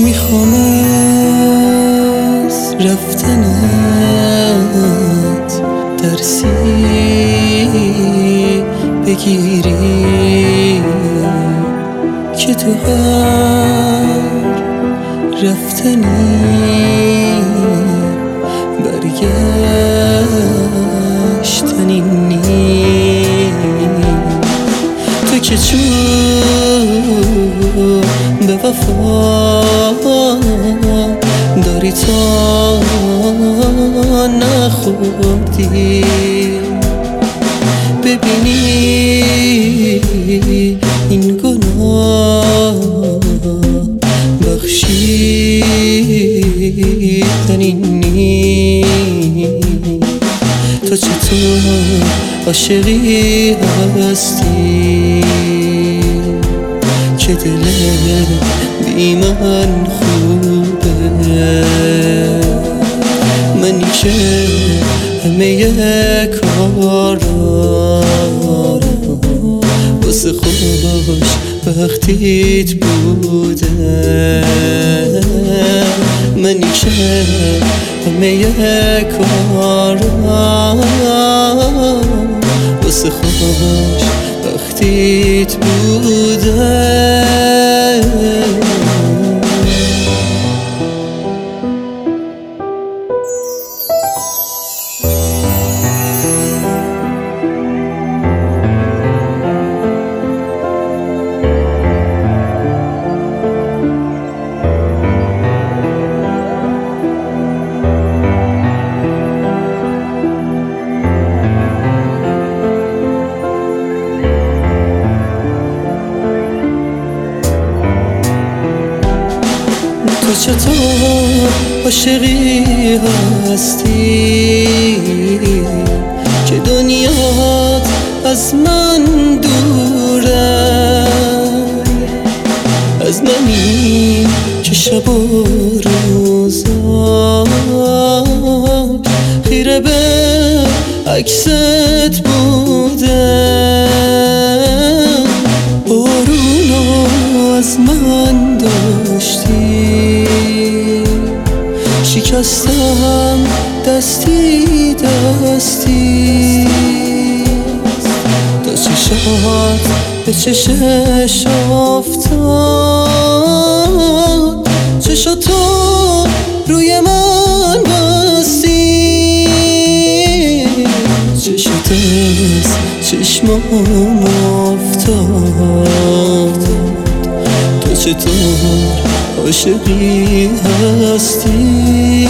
می‌خوام از رفتنت درسی بگیری که تو هر رفتنی برگشتنی نی تو که چون به داری تا نخوردی ببینی این گناه بخشیدنی نی تو چطور عاشقی هستی؟ که دل بی من خوبه منی که همه کارا واسه خوش وقتیت بوده. منی که همه کارا واسه خوش وقتیت بوده. تو چطور عاشقی هستی. که دنیات از من دوره از منی که شب و روزا خیره به عکست بوده از من داشتی. شکستم دستی دستی. تا چشات به چشش افتاد. چشاتو روی من بستی. چشات چشمام افتاد. تو چطور عاشقی هستی.